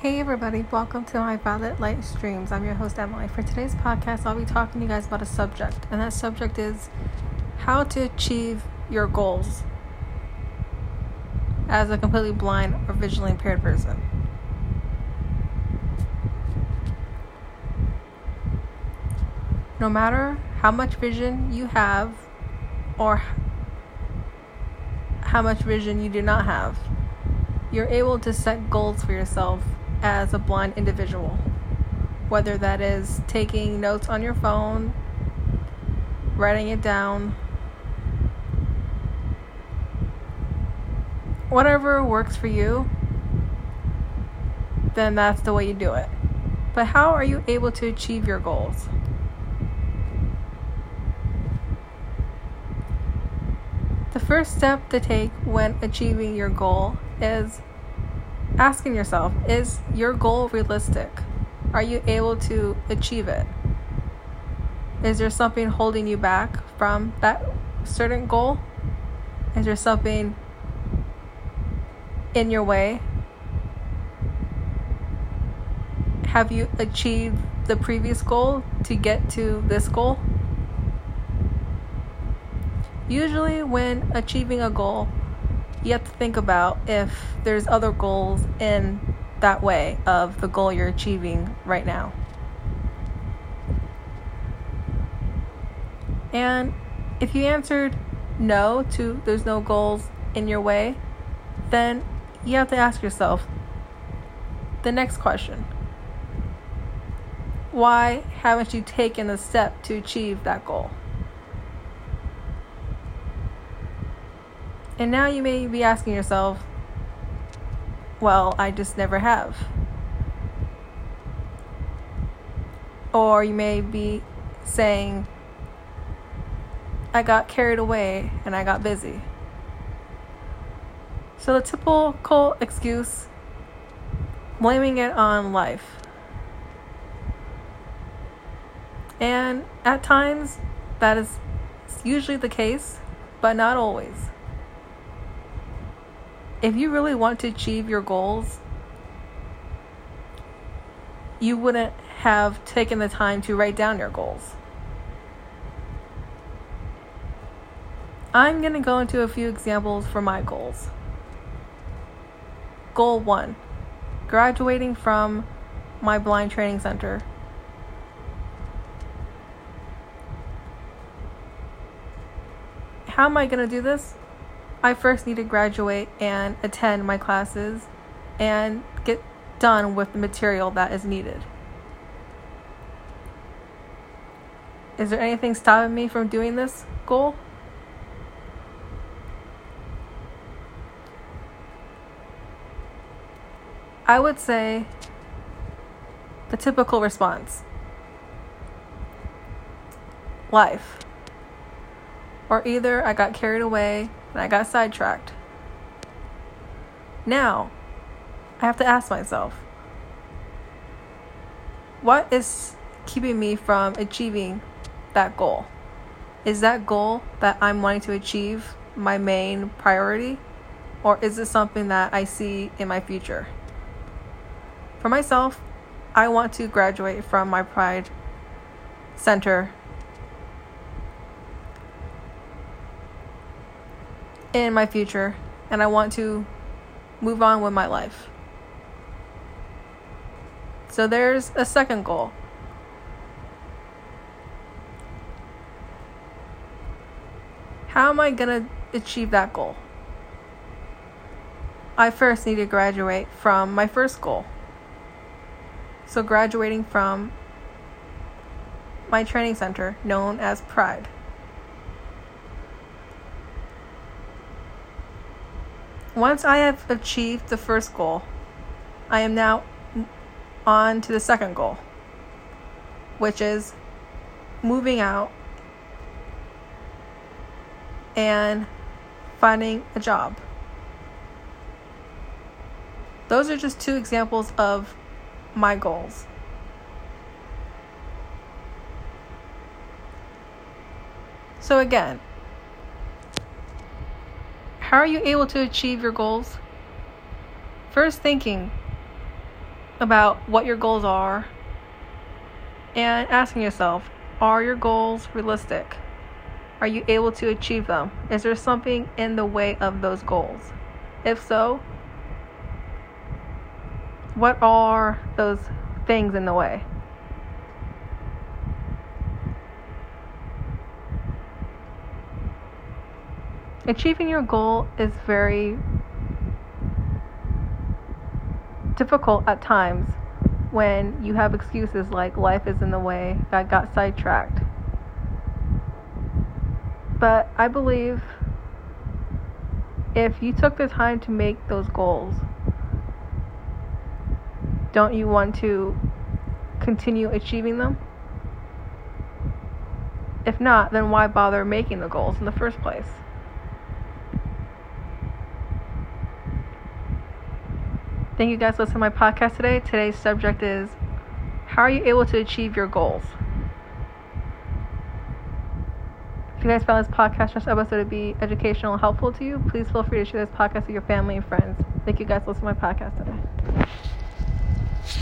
Hey everybody, welcome to my Violet Light Streams. I'm your host Emily. For today's podcast, I'll be talking to you guys about a subject, and that subject is how to achieve your goals as a completely blind or visually impaired person. No matter how much vision you have or how much vision you do not have, you're able to set goals for yourself as a blind individual. Whether that is taking notes on your phone, writing it down, whatever works for you, then that's the way you do it. But how are you able to achieve your goals? The first step to take when achieving your goal is asking yourself is your goal realistic? Are you able to achieve it? Is there something holding you back from that certain goal? Is there something in your way? Have you achieved the previous goal to get to this goal? Usually, when achieving a goal, you have to think about if there's other goals in that way of the goal you're achieving right now. And if you answered no to there's no goals in your way, then you have to ask yourself the next question Why haven't you taken the step to achieve that goal? And now you may be asking yourself, well, I just never have. Or you may be saying, I got carried away and I got busy. So the typical excuse, blaming it on life. And at times, that is usually the case, but not always if you really want to achieve your goals, you wouldn't have taken the time to write down your goals. I'm going to go into a few examples for my goals. Goal one graduating from my blind training center. How am I going to do this? I first need to graduate and attend my classes and get done with the material that is needed. Is there anything stopping me from doing this goal? I would say the typical response life. Or either I got carried away and I got sidetracked. Now, I have to ask myself what is keeping me from achieving that goal? Is that goal that I'm wanting to achieve my main priority? Or is it something that I see in my future? For myself, I want to graduate from my Pride Center in my future and I want to move on with my life. So there's a second goal. How am I going to achieve that goal? I first need to graduate from my first goal. So, graduating from my training center known as Pride. Once I have achieved the first goal, I am now on to the second goal, which is moving out and finding a job. Those are just two examples of my goals. So, again, how are you able to achieve your goals? First, thinking about what your goals are and asking yourself are your goals realistic? Are you able to achieve them? Is there something in the way of those goals? If so, what are those things in the way? Achieving your goal is very difficult at times when you have excuses like life is in the way, I got sidetracked. But I believe if you took the time to make those goals, don't you want to continue achieving them? If not, then why bother making the goals in the first place? Thank you guys for listening to my podcast today. Today's subject is How are you able to achieve your goals? If you guys found this podcast, this episode to be educational and helpful to you, please feel free to share this podcast with your family and friends. Thank you guys for listening to my podcast today.